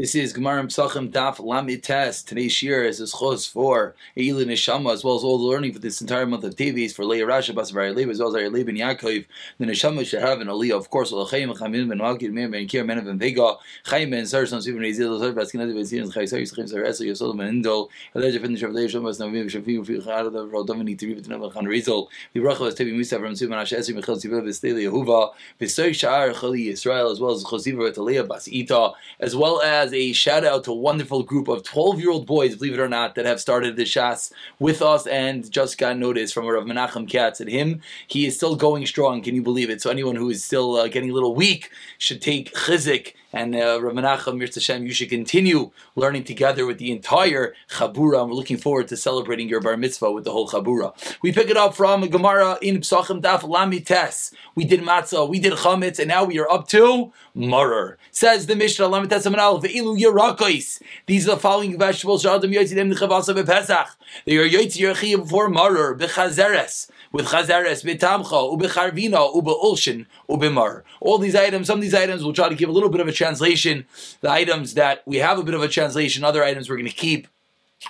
This is Gemara Psachim Daf Lamid Test. Today's year is this chos for Eilu Neshama, as well as all the learning for this entire month of Tevis for Leah Rasha Basavar Leib, as well as Leib and Yaakov. The Neshama should have an Aliyah, of course, Olachayim Chamim Ben Malkir Meir Ben Kir Men Ben Vega Chaim Ben Sar Son Sivin Rezil Zar Baskin Ben Zin Chai Sar Yisachim Sar Esel Yosol Ben Indol Elijah Fin Shav Leah Shom Bas Navim Shafi Ufi Chad the Rodovani Tirib Tnav Khan Rizal the Bracha was Tevi Musa from Sivin Ash Esri Michal Tzibel Besteli Yehuva Visoy Sha'ar Chali Yisrael as well as Chosiva with Bas Ita as well as a shout out to a wonderful group of 12 year old boys, believe it or not, that have started the Shas with us and just got notice from Rav Menachem Katz. And him, he is still going strong. Can you believe it? So anyone who is still uh, getting a little weak should take chizik and uh, Rav Menachem Hashem, you should continue learning together with the entire Chabura. And we're looking forward to celebrating your bar mitzvah with the whole Chabura. We pick it up from Gemara in Psachim Daf Lamites. We did matzah, we did chametz, and now we are up to maror. Says the Mishnah Lamites Amanal Ve'ilu Yerakos. These are the following vegetables. Shadam Yotzidem Nechavasa Bepesach. They are Yotzir Yerchiyim for maror bechazeres with chazeres betamcha ubecharvina ubeulshin ubemar. All these items, some of these items, we'll try to give a little bit of a translation. The items that we have a bit of a translation, other items we're going to keep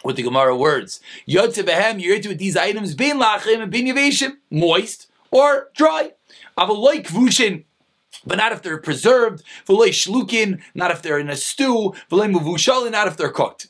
with the Gemara words. Yotze behem, you're with these items, bin lachim and bin yaveshim, moist or dry. Avaloy kvushin, but not if they're preserved. V'loy shlukin, not if they're in a stew. V'loy muvushalin, not if they're cooked.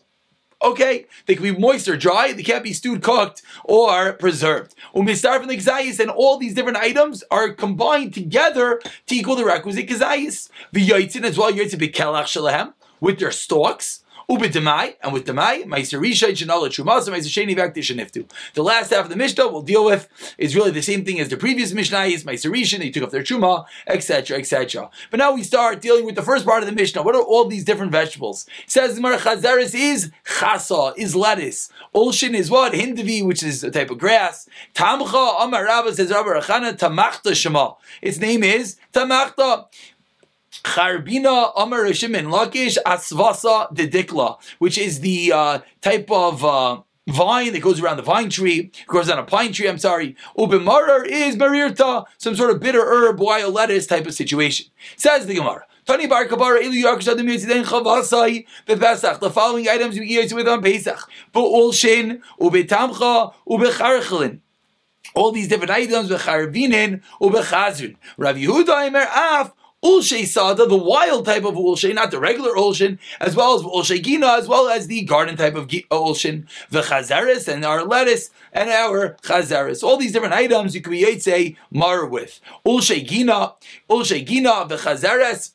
Okay, they can be moist or dry. They can't be stewed, cooked, or preserved. Start from the kazayis, and all these different items are combined together to equal the requisite kazayis. The yotzin as well, yotzin bekelach shalahem with their stalks. Ubidemai, and with Demai, Maiserisha, Janala Trumasa, Maisesheni Vaktishaniftu. The last half of the Mishnah we'll deal with is really the same thing as the previous Mishnah is Maiserisha, they took off their Truma, etc., etc. But now we start dealing with the first part of the Mishnah. What are all these different vegetables? It says the is chasa, is lettuce. Ulshin is what? Hindavi, which is a type of grass. Tamcha, Amar Rabba says Rabba Rachana, Tamachta Shema. Its name is Tamachta. Charbina Amar Shimin Lakish Asvasa Didikla, which is the uh, type of uh, vine that goes around the vine tree, grows on a pine tree, I'm sorry. Ubimarar is Marirta, some sort of bitter herb, wild lettuce type of situation. Says the Gemara. Tani bar kabara ilu yarkashad mitziden chavasai bepesach. The following items we eat with on Pesach: be'ulshin, ubetamcha, ubecharchelin. All these different items, becharvinin, ubechazrin. Rav Yehuda Imer af Ulshe Sada, the wild type of Ulshe, not the regular Ulshin, as well as Ulshe Gina, as well as the garden type of Ulshin, the Chazaris, and our lettuce, and our Chazaris. All these different items you can be say mar with. Ulshe Gina, Ulshe Gina, the Chazaris,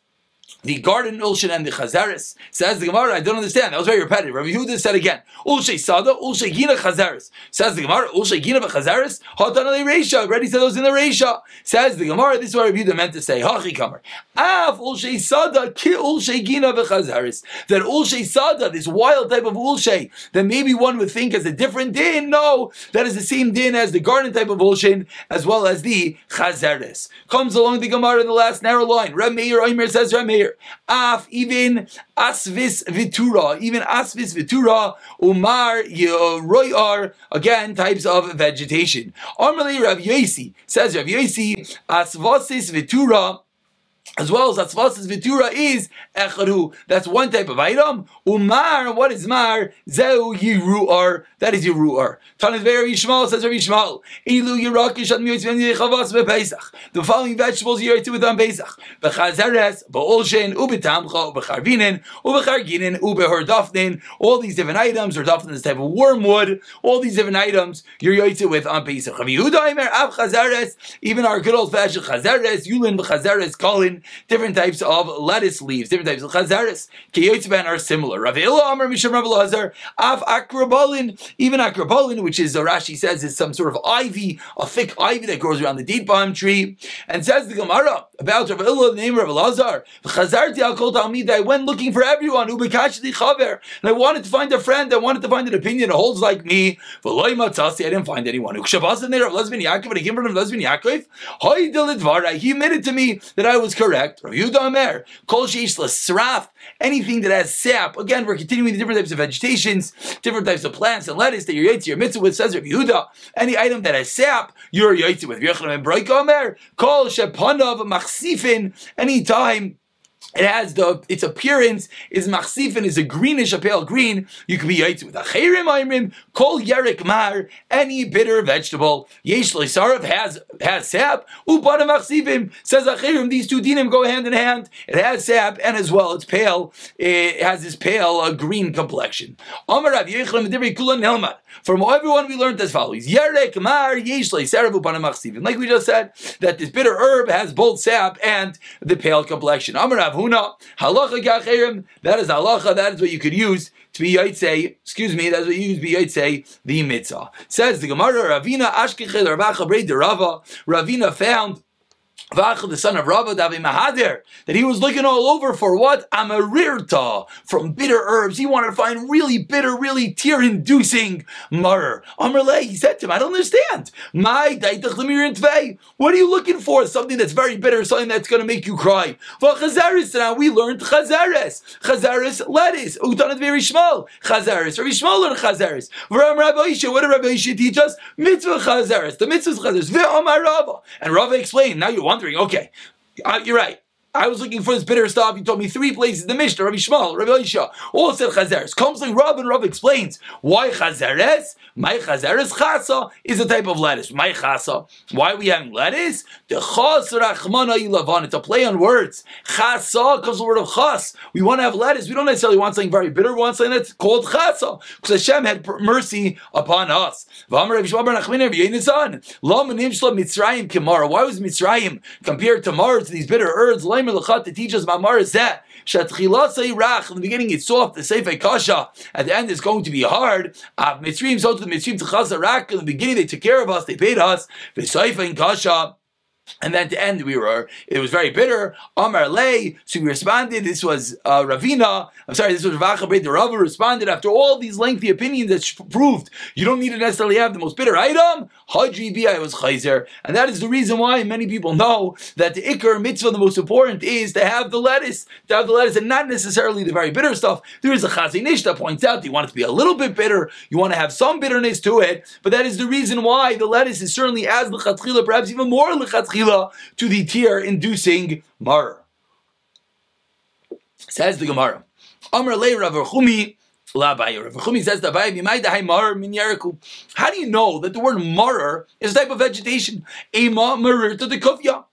the garden ulshin and the chazaris. Says the Gemara, I don't understand. That was very repetitive. Rabbi Yehuda said again, ulshe sada, ulshe gina chazaris. Says the Gemara, ulshe gina v'chazaris, ale reisha. Already said those in the reisha. Says the Gemara, this is what Rabbi Yehuda meant to say. Hachi kamer. Af ulshe sada, ki ulshe gina v'chazaris. That ulshe sada, this wild type of ulshe, that maybe one would think as a different din. No, that is the same din as the garden type of ulshin, as well as the chazaris. Comes along the Gemara in the last narrow line. Reb Meir Omer says Reb Meir. Af, even asvis vitura, even asvis vitura, umar royar, again, types of vegetation. Armali Rav Yosi says Rav Yosi, asvasis vitura, as well as atzvasas vitura is echaru. That's one type of item. Umar, what is mar? Zeu yiruar. That is yiruar. Tanit very Yishmael says Rabbi. Ilu yirakish ad yechavas bePesach. The following vegetables you are to with on Pesach. Bechazeres, beolshen, ubetamcha, ubecharvinin, ubecharginin, ubehordafnin. All these different items, or dafnin is type of wormwood. All these different items you're yotzei with on Pesach. Rabbi Yehuda Imer av chazeres. Even our good old fashioned chazeres, yulin bechazeres, kolin different types of lettuce leaves, different types of chazaris. Kiyotzban are similar. Ravila Amar Misham Rav Lazar, Av Akrabolin, even Akrabolin, which is, Rashi says, is some sort of ivy, a thick ivy that grows around the date palm tree. And says the Gemara about Rav the name of Rav Lazar, Chazarti Al Talmid, I went looking for everyone, Ubekashli Chaver, and I wanted to find a friend, I wanted to find an opinion that holds like me. V'loy Matzasi, I didn't find anyone. Ukshabas in there of Lesbian Yaakov, and I came from Lesbian Yaakov. He admitted to me that I was correct correct. Rav Yehuda Amer, Kol Sheish Sraf, anything that has sap. Again, we're continuing the different types of vegetations, different types of plants and lettuce that you're yaitzi your mitzvah with, says Rav Yehuda. Any item that has sap, you're yaitzi with. Yochanan and Amer, Kol Shepanav Machsifin, any time it has the its appearance is machsifin is a greenish, a pale green. You could be yaitz with a chayrim ayrim, kol yerik mar, any bitter vegetable. Yesh sarav has has sap. Ubana machsifim says achirim. These two dinim go hand in hand. It has sap and as well it's pale. It has this pale uh, green complexion. Kulan. From everyone we learned as follows: Yerek mar yesh sarav ubana machsifim. Like we just said, that this bitter herb has both sap and the pale complexion. Amar Huna, halacha gacherim, that is halacha, that is what you could use to be yaitse, excuse me, that's what you use to be yaitse, the mitzvah. Says the Gemara, Ravina Ashkechel Ravina found The son of Rabba Davi Mahadir, that he was looking all over for what? Amarirta, from bitter herbs. He wanted to find really bitter, really tear-inducing maror. Amarle, he said to him, I don't understand. My What are you looking for? Something that's very bitter, something that's going to make you cry. Chazaris, now we learned chazaris. Chazaris, lettuce. Utanat very small. Chazaris. Very small learned chazaris. Ram Rabbi Isha, what did Rabbi Isha teach us? Mitzvah chazaris. The mitzvah chazaris. Ve'omar Rava. And Rava explained, now you wondering, okay, uh, you're right. I was looking for this bitter stuff. You told me three places the Mishnah, Rabbi Shmuel, Rabbi Elisha, all said Chazeres. Comes like Rav and Rav explains why Chazeres, my Chazeres chasa is a type of lettuce. My chasa. Why are we having lettuce? The chas rachmana ilavan. It's a play on words. Chasa comes from the word of chas. We want to have lettuce. We don't necessarily want something very bitter. We want something that's called chasa because Hashem had mercy upon us. Why was Mitzrayim compared to Mars these bitter herbs? Lachat to teach us Mamar is that Rach. In the beginning, it's soft. The Sefer Kasha at the end it's going to be hard. Ah, Mitzrayim so to the Mitzrayim to Chazarak. In the beginning, they took care of us. They paid us. The Sefer Kasha. And then to end, we were, it was very bitter. Amar lay, so we responded. This was uh, Ravina. I'm sorry, this was Ravacha The Rava responded after all these lengthy opinions that proved you don't need to necessarily have the most bitter item. Haji bi was chayzer. And that is the reason why many people know that the ikr mitzvah, the most important, is to have the lettuce, to have the lettuce and not necessarily the very bitter stuff. There is a Chazon Ish that points out you want it to be a little bit bitter, you want to have some bitterness to it, but that is the reason why the lettuce is certainly as lechatchila, perhaps even more lechatchila to the tear inducing mar. Says the Gemara. Amr le Rav Chumi Rav Chumi says How do you know that the word marer is a type of vegetation? Ema marir to the kufya.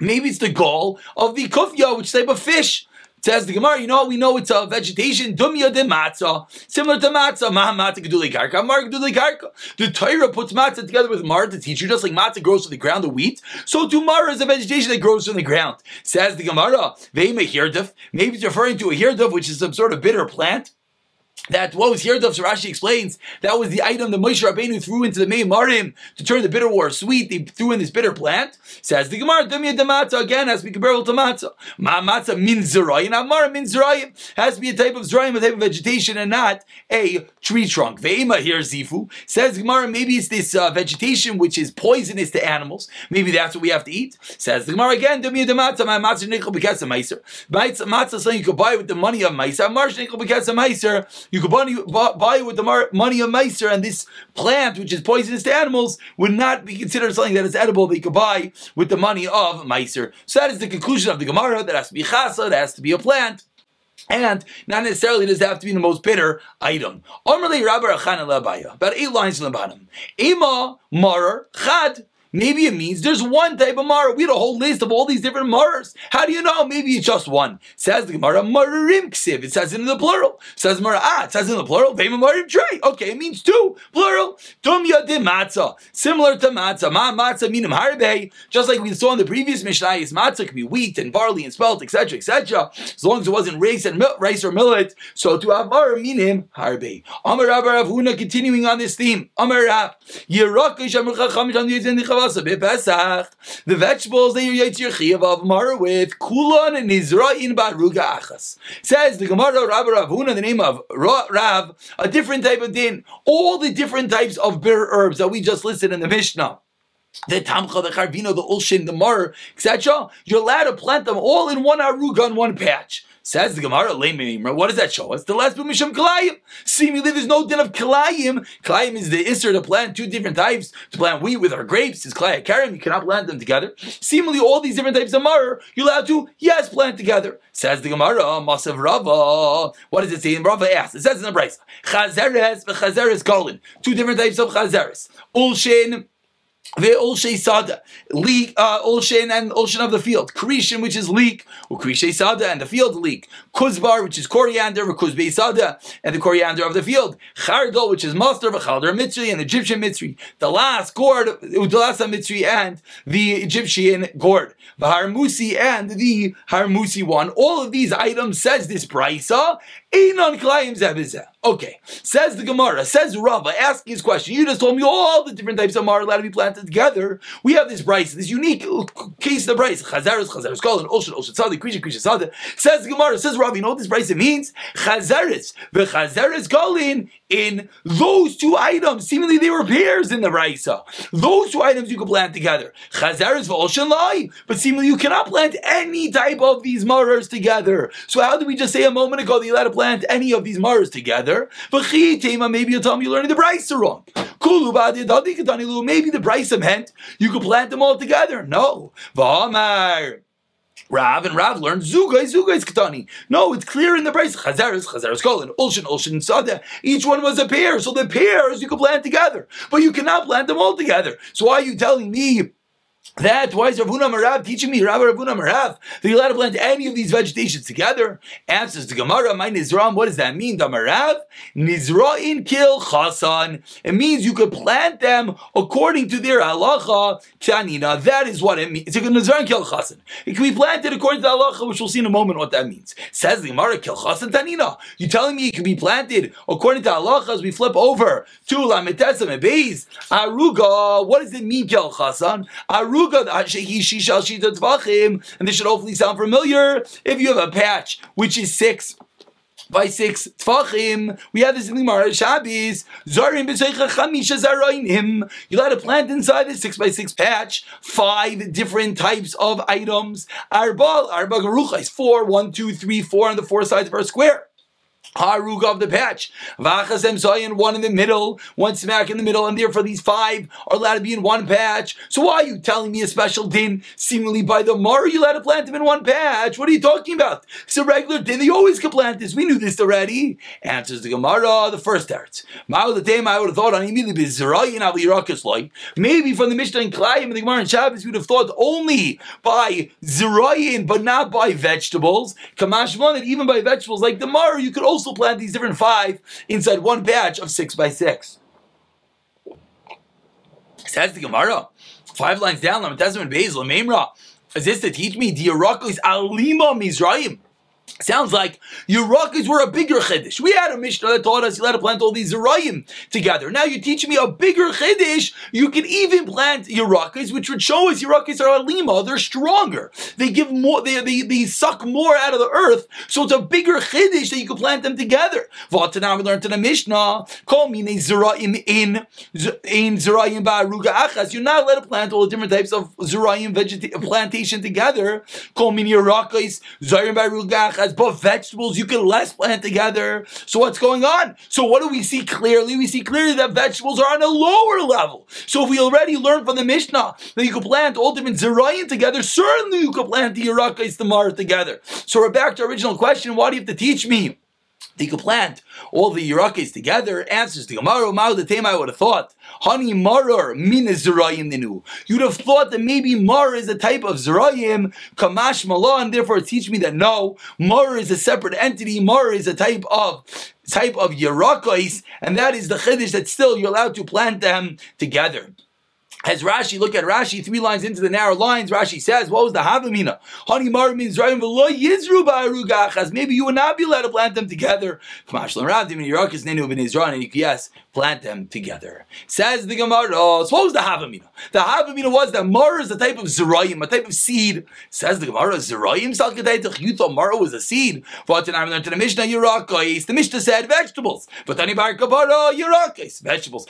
Maybe it's the gall of the kufya, which type of fish. Says the Gemara, you know, we know it's a vegetation, dumya de matzah, similar to matzah, ma matzah geduli karka, mar geduli karka. The Torah puts matzah together with mar to teach you, just like matzah grows from the ground of wheat, so too is a vegetation that grows from the ground. Says the Gemara, ve'ima hirduf, maybe it's referring to a hirduf, which is some sort of bitter plant that what was here, Rashi explains, that was the item that Moshe Rabbeinu threw into the Marim to turn the bitter water sweet. They threw in this bitter plant. Says the Gemara, Dumya Damata again has to be comparable to matzah. Ma matzah min zerayim, Amara min zerayim has to be a type of zerayim, a type of vegetation, and not a tree trunk. Ve'ema here zifu says Gemara, maybe it's this uh, vegetation which is poisonous to animals. Maybe that's what we have to eat. Says the Gemara again, Dumya Damata, ma matzah nichel of meiser. Matzah something you could buy with the money of meiser. Marsh nichel of meiser. You could buy, buy with the money of Meiser, and this plant, which is poisonous to animals, would not be considered something that is edible that you could buy with the money of Meiser. So that is the conclusion of the Gemara. That has to be chasa, that has to be a plant. And not necessarily does it have to be the most bitter item. About eight lines from the bottom. Ema marar chad. Maybe it means there's one type of Mara. We had a whole list of all these different Maras. How do you know? Maybe it's just one. Says the Gemara, Mararim Ksiv. It says it in the plural. Says Mara, ah, it says in the plural, Vema Marim. Okay, it means two. Plural. Tumya de matzah. Similar to matzah. Ma matzah minim harbe. Just like we saw in the previous Mishnah, is matzah could be wheat and barley and spelt, etc., etc. As long as it wasn't rice and mil- rice or millet. So to have Mara minim harbe. Amar Rabbi Ravuna continuing on this theme. Amar Rav. Yerakish Amar Chacham the vegetables that you eat your chiyav of with kulon and nizra'in baruga achas. Says the Gemara Rabbi Ravuna, the name of Rav, a different type of din. All the different types of bitter herbs that we just listed in the Mishnah the tamcha, the charvino, the ulshin, the mar, etc. You're allowed to plant them all in one aruga on one patch. Says the Gemara, what does that show us? The last boom Misham Kalayim. Seemingly there's no din of Kalayim. Kalayim is the Isser to plant two different types. To plant wheat with our grapes is Kalayim Karim. You cannot plant them together. Seemingly all these different types of Mar, you're allowed to, yes, plant together. Says the Gemara, Masav Rava. What does it say in Rava asks? It says in the Bryce, Chazeres v'Chazeres Golin. Two different types of Chazeres. Ulshin the Olshe Sada, leek, uh, Olshen and Olshen of the field. Krishin, which is leek, Ukrishe Sada, and the field leek. Kuzbar, which is coriander, Kuzbe Sada, and the coriander of the field. Chardol, which is mustard, Chaldar Mitzri, and Egyptian Mitzri. The last gourd, Udalasa Mitzri, and the Egyptian gourd. The Harmusi and the Harmusi one. All of these items, says this Brisa, Okay, says the Gemara, says Rava, asking his question. You just told me all the different types of mar allowed to be planted together. We have this Bryce, this unique case of the Bryce. Chazaris, Chazaris, Kol, and Oshon, Oshon, Tzadi, Krisha, Krisha, Tzadi. Says the Gemara, says Rava, you know what this Bryce means? Chazaris, the Chazaris, Kolin, in those two items. Seemingly they were pairs in the Raisa. Those two items you could plant together. Chazaris v'olshan lai. But seemingly you cannot plant any type of these marars together. So how did we just say a moment ago that you allowed to plant any of these marars together? But maybe you'll tell me you're learning the Raisa wrong. Maybe the Brisa meant you could plant them all together. No. V'amar. Rav and Rav learned Zugai, Zugai is Ketani. No, it's clear in the Bryce. Chazaris, Chazaris Kolin, Ulshin, Ulshin, Sada. Each one was a pair. So the pairs you could plant together. But you cannot plant them all together. So why are you telling me that why is Ravuna Marav teaching me Rabbi Ravuna Marav that you're allowed to plant any of these vegetations together? Answers the Gemara, my Nizram, what does that mean? The Marav Nizra'in kil chasan. It means you could plant them according to their halacha tanina. That is what it means. It's a Nizra'in kil chasan. It can be planted according to the halacha, which we'll see in a moment what that means. Says the Gemara kil chasan tanina. You're telling me it can be planted according to halacha as we flip over to Lametesam and Beis. Aruga. What does it mean kil chasan? Aruga Uh, and this should hopefully sound familiar. If you have a patch which is six by six tfachim. We have this in the Gemara Shabbos. Zarim chamisha zarayim. You let a plant inside this six by six patch five different types of items. Arba arba garuchas four one two three four on the four sides of our square. Harug of the patch. Vachasem Zayin, one in the middle, one smack in the middle, and therefore these five are allowed to be in one patch. So why are you telling me a special din? Seemingly by the Mar, you allowed to plant them in one patch. What are you talking about? It's a regular din. They always can plant this. We knew this already. Answers the Gemara, the first starts. Mao the time I would have thought on immediately like maybe from the Mishnah and Klayim and the Gemara and Shabbos, we would have thought only by Zerayin, but not by vegetables. Kamash that even by vegetables like the Mar, you could also also plant these different five inside one batch of six by six. Says the Gemara, five lines down, Lametazim Bezel, Memra. Is this to teach me Diarakos Alima Mizraim? Sounds like Yerakis were a bigger chiddush. We had a Mishnah that taught us you let to plant all these Zerayim together. Now you teach me a bigger chiddush. You can even plant Yerakis, which would show us Yerakis are alima. They're stronger. They give more. They, they, they suck more out of the earth. So it's a bigger chiddush that you can plant them together. Now we learned in the Mishnah. Call me Zerayim in in Zerayim ba'aruga achas. You're not allowed to plant all the different types of Zerayim vegeta- plantation together. Call me Yerakis Zerayim ba'aruga as both vegetables, you can less plant together. So what's going on? So what do we see clearly? We see clearly that vegetables are on a lower level. So if we already learned from the Mishnah that you could plant all different together, certainly you could plant the Yerakais, the together. So we're back to original question. Why do you have to teach me? They could plant all the Yerakis together. Answers to Gemara, Mao the Tema, I would have thought. Honey Marar min Zerayim Ninu. You'd have thought that maybe Mar is a type of Zerayim, Kamash Malah, and therefore teach me that no, Mar is a separate entity, Mar is a type of type of Yerakis, and that is the Chiddush that still you're allowed to plant them together. As Rashi, look at Rashi, three lines into the narrow lines, Rashi says, what was the Havamina? Honey Mar means ba'arugachas. Maybe you would not be allowed to plant them together. And yes, plant them together. Says the Gemara, oh, so what was the Havamina? The Havamina was that Mar is a type of Zerayim, a type of seed. Says the Gemara, Zerayim Salkadaitach, you thought Mar was a seed. But then learned to the Mishnah, Yerakis. The Mishnah said vegetables. But then Bar Kabara, Yerakis, vegetables.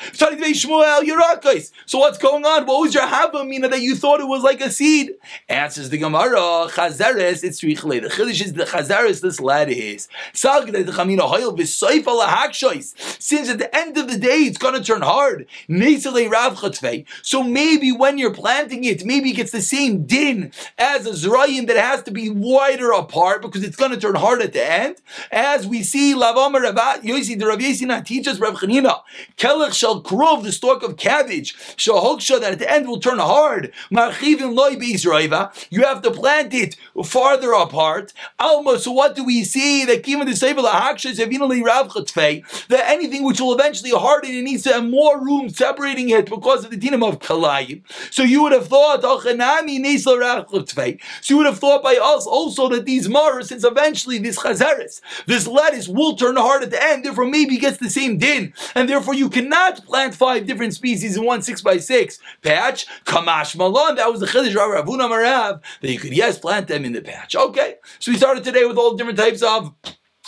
So what's going? What was your havamina that you thought it was like a seed? Answers the Gemara, chazeres, it's richle. The chiddush is the chazeres, this lettuce. Since at the end of the day it's going to turn hard. So maybe when you're planting it, maybe it gets the same din as a zrayim that has to be wider apart because it's going to turn hard at the end. As we see, Lavam Ravat Yosi, the Rav Yosina teaches Rav Chanina, Kelech shall krov the stalk of cabbage, that at the end will turn hard. You have to plant it farther apart. Alma. So what do we see that that anything which will eventually harden it needs to have more room separating it because of the dinam of kalayim. So you would have thought oh, So you would have thought by us also that these mar since eventually this chazeres, this lettuce will turn hard at the end, therefore maybe gets the same din, and therefore you cannot plant five different species in one six by six patch. Kamash malon, that was the chiddush Rav Avuna Marav, that you could yes plant them in the patch. Okay, so we started today with all different types of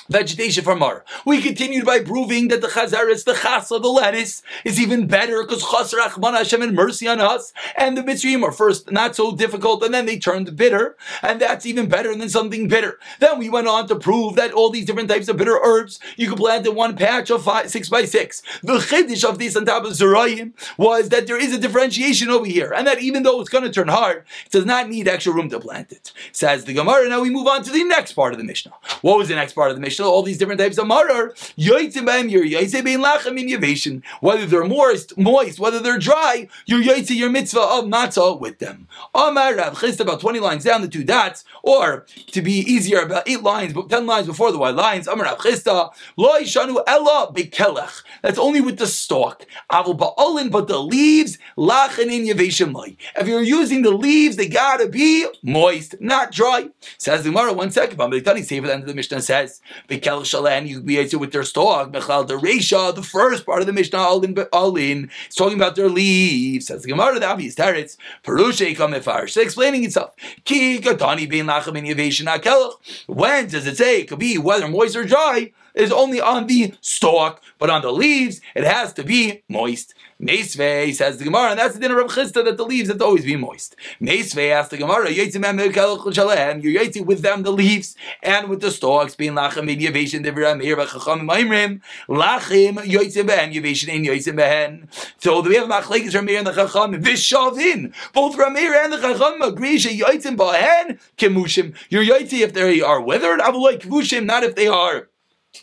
vegetation for mar. We continued by proving that the chazaris, the chasa, the lettuce, is even better because chas rachman Hashem and mercy on us. And the mitzvahs are first not so difficult, and then they turned bitter, and that's even better than something bitter. Then we went on to prove that all these different types of bitter herbs you could plant in one patch of five, six by six. The chiddush of this on top of zerayim was that there is a differentiation over here, and that even though it's going to turn hard, it does not need extra room to plant it. Says the Gemara. Now we move on to the next part of the Mishnah. What was the next part of the Mishnah? All these different types of marar, whether they're moist, moist, whether they're dry, you're your mitzvah of matzah with them. Amar Rav Chisda, about 20 lines down, the two dots, or to be easier, about 8 lines, but 10 lines before the white lines, Amar Rav Chisda, lo ishanu ella bekelech. That's only with the stalk. Avul ba'olin, but the leaves, lachen in yaveshim If you're using the leaves, they gotta be moist, not dry. Says the Gemara, one second, but the end of the Mishnah says, Bekel Shalen, you be with their stalk. Bechal the Reisha, the first part of the Mishnah, all in, all in, it's talking about their leaves. Says the Gemara, the obvious teretz. Perusha Kamefar. Explaining itself. Ki Gatani Bein Lachem in Yavation When does it say it could be whether moist or dry? Is only on the stalk, but on the leaves, it has to be moist. Meisvei says the Gemara, and that's the dinner of Chisda that the leaves have to always be moist. Meisvei asks the Gemara, you're yaitzi with them the leaves and with the stalks being lachem in yavation divra meir v'chacham ma'imrim lachem yoitzim behen yavation in yoitzim behen. So we have machlekes Rameir and the chacham v'shavin. Both Rameir and the chacham agree she yoitzim behen kemushim. You're yaitzi if they are withered, avuloi kemushim, not if they are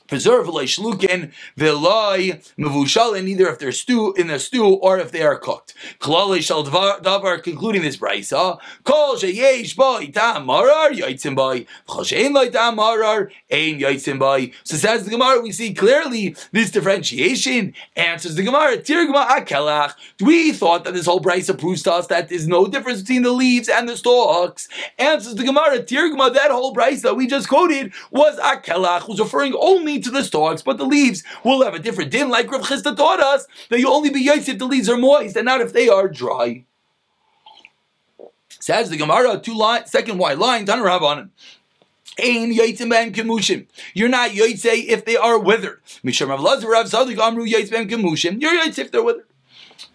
preserve loy shlukin veloy mevushalin either if they're stew in the stew or if they are cooked. Klali shal davar concluding this brisa kol sheyesh boy tam marar yoitzim boy kol shein loy tam marar ein yoitzim boy. So says the Gemara, we see clearly this differentiation. Answers the Gemara, tirgma akelach. We thought that this whole brisa proves to us that there's no difference between the leaves and the stalks. Answers the Gemara, tirgma that whole brisa that we just quoted was akelach, was referring only only to the stalks, but the leaves will have a different din, like Rav Chisda taught us, that you only be yaitz if the leaves are moist and not if they are dry. Says the Gemara, two line, second white line, Tanur Rabbanan. Ein yoitzim ben kemushim. You're not yoitze if they are withered. Misham Rav Lazar Rav Zadik Amru yoitz ben kemushim. You're yoitze if they're withered.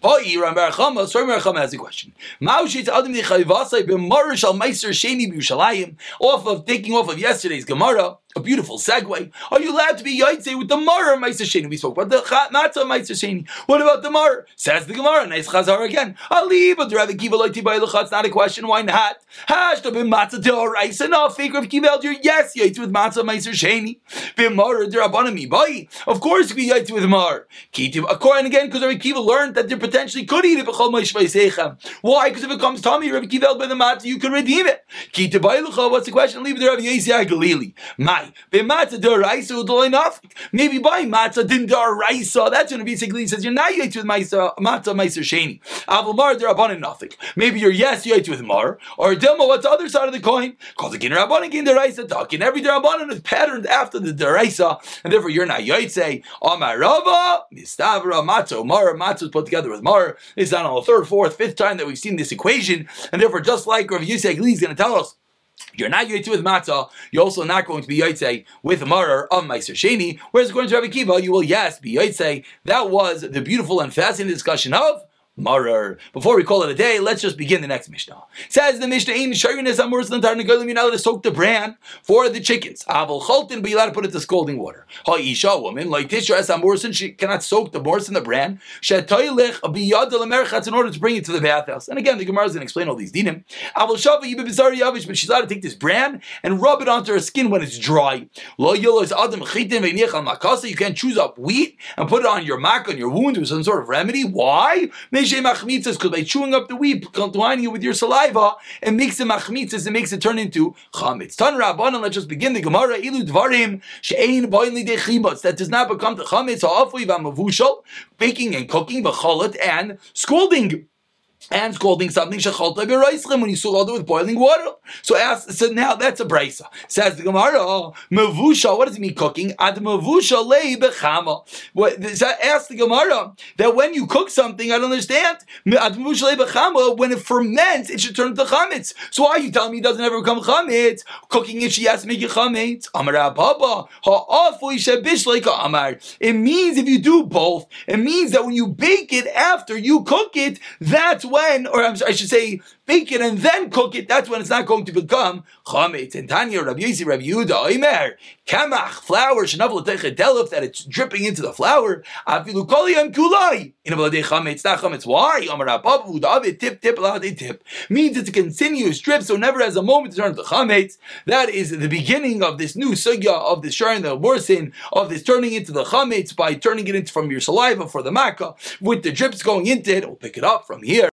Sorry, Merachama has a question. Off of taking off of yesterday's Gemara, a beautiful segue. Are you allowed to be yaitse with the Mara Meiser Sheni? We spoke about the Matzah Meiser Sheni. What about the Mara? Says the Gemara. Nice Chazar again. Ali, but the Rabbi Kiva Loiti by It's not a question. Why not? Hash to be Matzah to Raisa. No, fake Rabbi Kiva Eldir. Yes, yaitse with Matzah Meiser Sheni. Be Mara Rabbanami boy. Of course, you we yaitse with Mar. Kitiv. According again, because Rabbi Kiva learned that they potentially could eat it. Why? Because if it comes Tommy, Rabbi Kiva by the Matzah, you can redeem it. Kitiv. What's the question? Leave the Rabbi Yesi Galili. Why? Maybe by matzah din deraisa. That's going to basically says you're not yet with matzah matzah sheni. Avomar derabanan nothing. Maybe you're yes yet with mar or dilma. What's the other side of the coin? Called the gin rabbanan gin deraisa talking. Every derabanan is patterned after the deraisa, and therefore you're not yotze. Amar Rava mistavra matzah mar matzah is put together with mar. It's not on the third, fourth, fifth time that we've seen this equation, and therefore just like Rav Yisek Lee is going to tell us you're not Yotze with matzah. You're also not going to be Yotze with marar of Meiser Sheni. Whereas according to Rabbi Kiva, you will yes be Yotze. That was the beautiful and fascinating discussion of Before we call it a day, let's just begin the next Mishnah. Says the Mishnah, "In shayrinis amurs lantar negolim, you're not allowed to soak the bran for the chickens. Aval choltin, but you're allowed to put it to scalding water. Ha isha woman like tishra es amursin, she cannot soak the morsin the bran. Shetoylech biyad lemerchatz in order to bring it to the bathhouse. And again, the Gemara is going to explain all these dinim. Aval shava yibibizari yavish, but she's allowed to take this bran and rub it onto her skin when it's dry. Lo yolos adam chitin ve'niach al makasa. You can't choose up wheat and put it on your mak on your wound with some sort of remedy. Why? Because by chewing up the wheat, combining it with your saliva, it makes it machmitzas, it makes it turn into chametz. Tan rabbanon. Let's just begin the Gemara. Ilu dvarim she'ein boiling de chibutz that does not become the chametz ha'afui v'amavushal, baking and cooking, v'cholat and scalding and scalding something shechalta b'roischem when you scald it with boiling water. So ask, so now that's a brisa. Says the Gemara, mavusha. What does it mean cooking? Ad mavusha lei bechama. Ask the Gemara that when you cook something, I don't understand. Ad mavusha lei bechama. When it ferments, it should turn to chametz. So why are you telling me it doesn't ever become chametz? Cooking it, she has to make it chametz. Amar Abba ha'afui shebishleika amar. It means if you do both, it means that when you bake it after you cook it, that's when, or I should say, bake it and then cook it, that's when it's not going to become chametz. And Tanya, Rabbi Yisi, Rabbi Yehuda, Omer, kamach, flour, shenavel delif, that it's dripping into the flour, afilu koliyam kulai, in a chametz, not chametz. Why? Omer Ababu, David, tip, tip, they tip. Means it's a continuous drip, so never has a moment to turn to chametz. That is the beginning of this new sugya of the sharing the morsin, of this turning into the chametz by turning it into from your saliva for the makkah, with the drips going into it. We'll pick it up from here.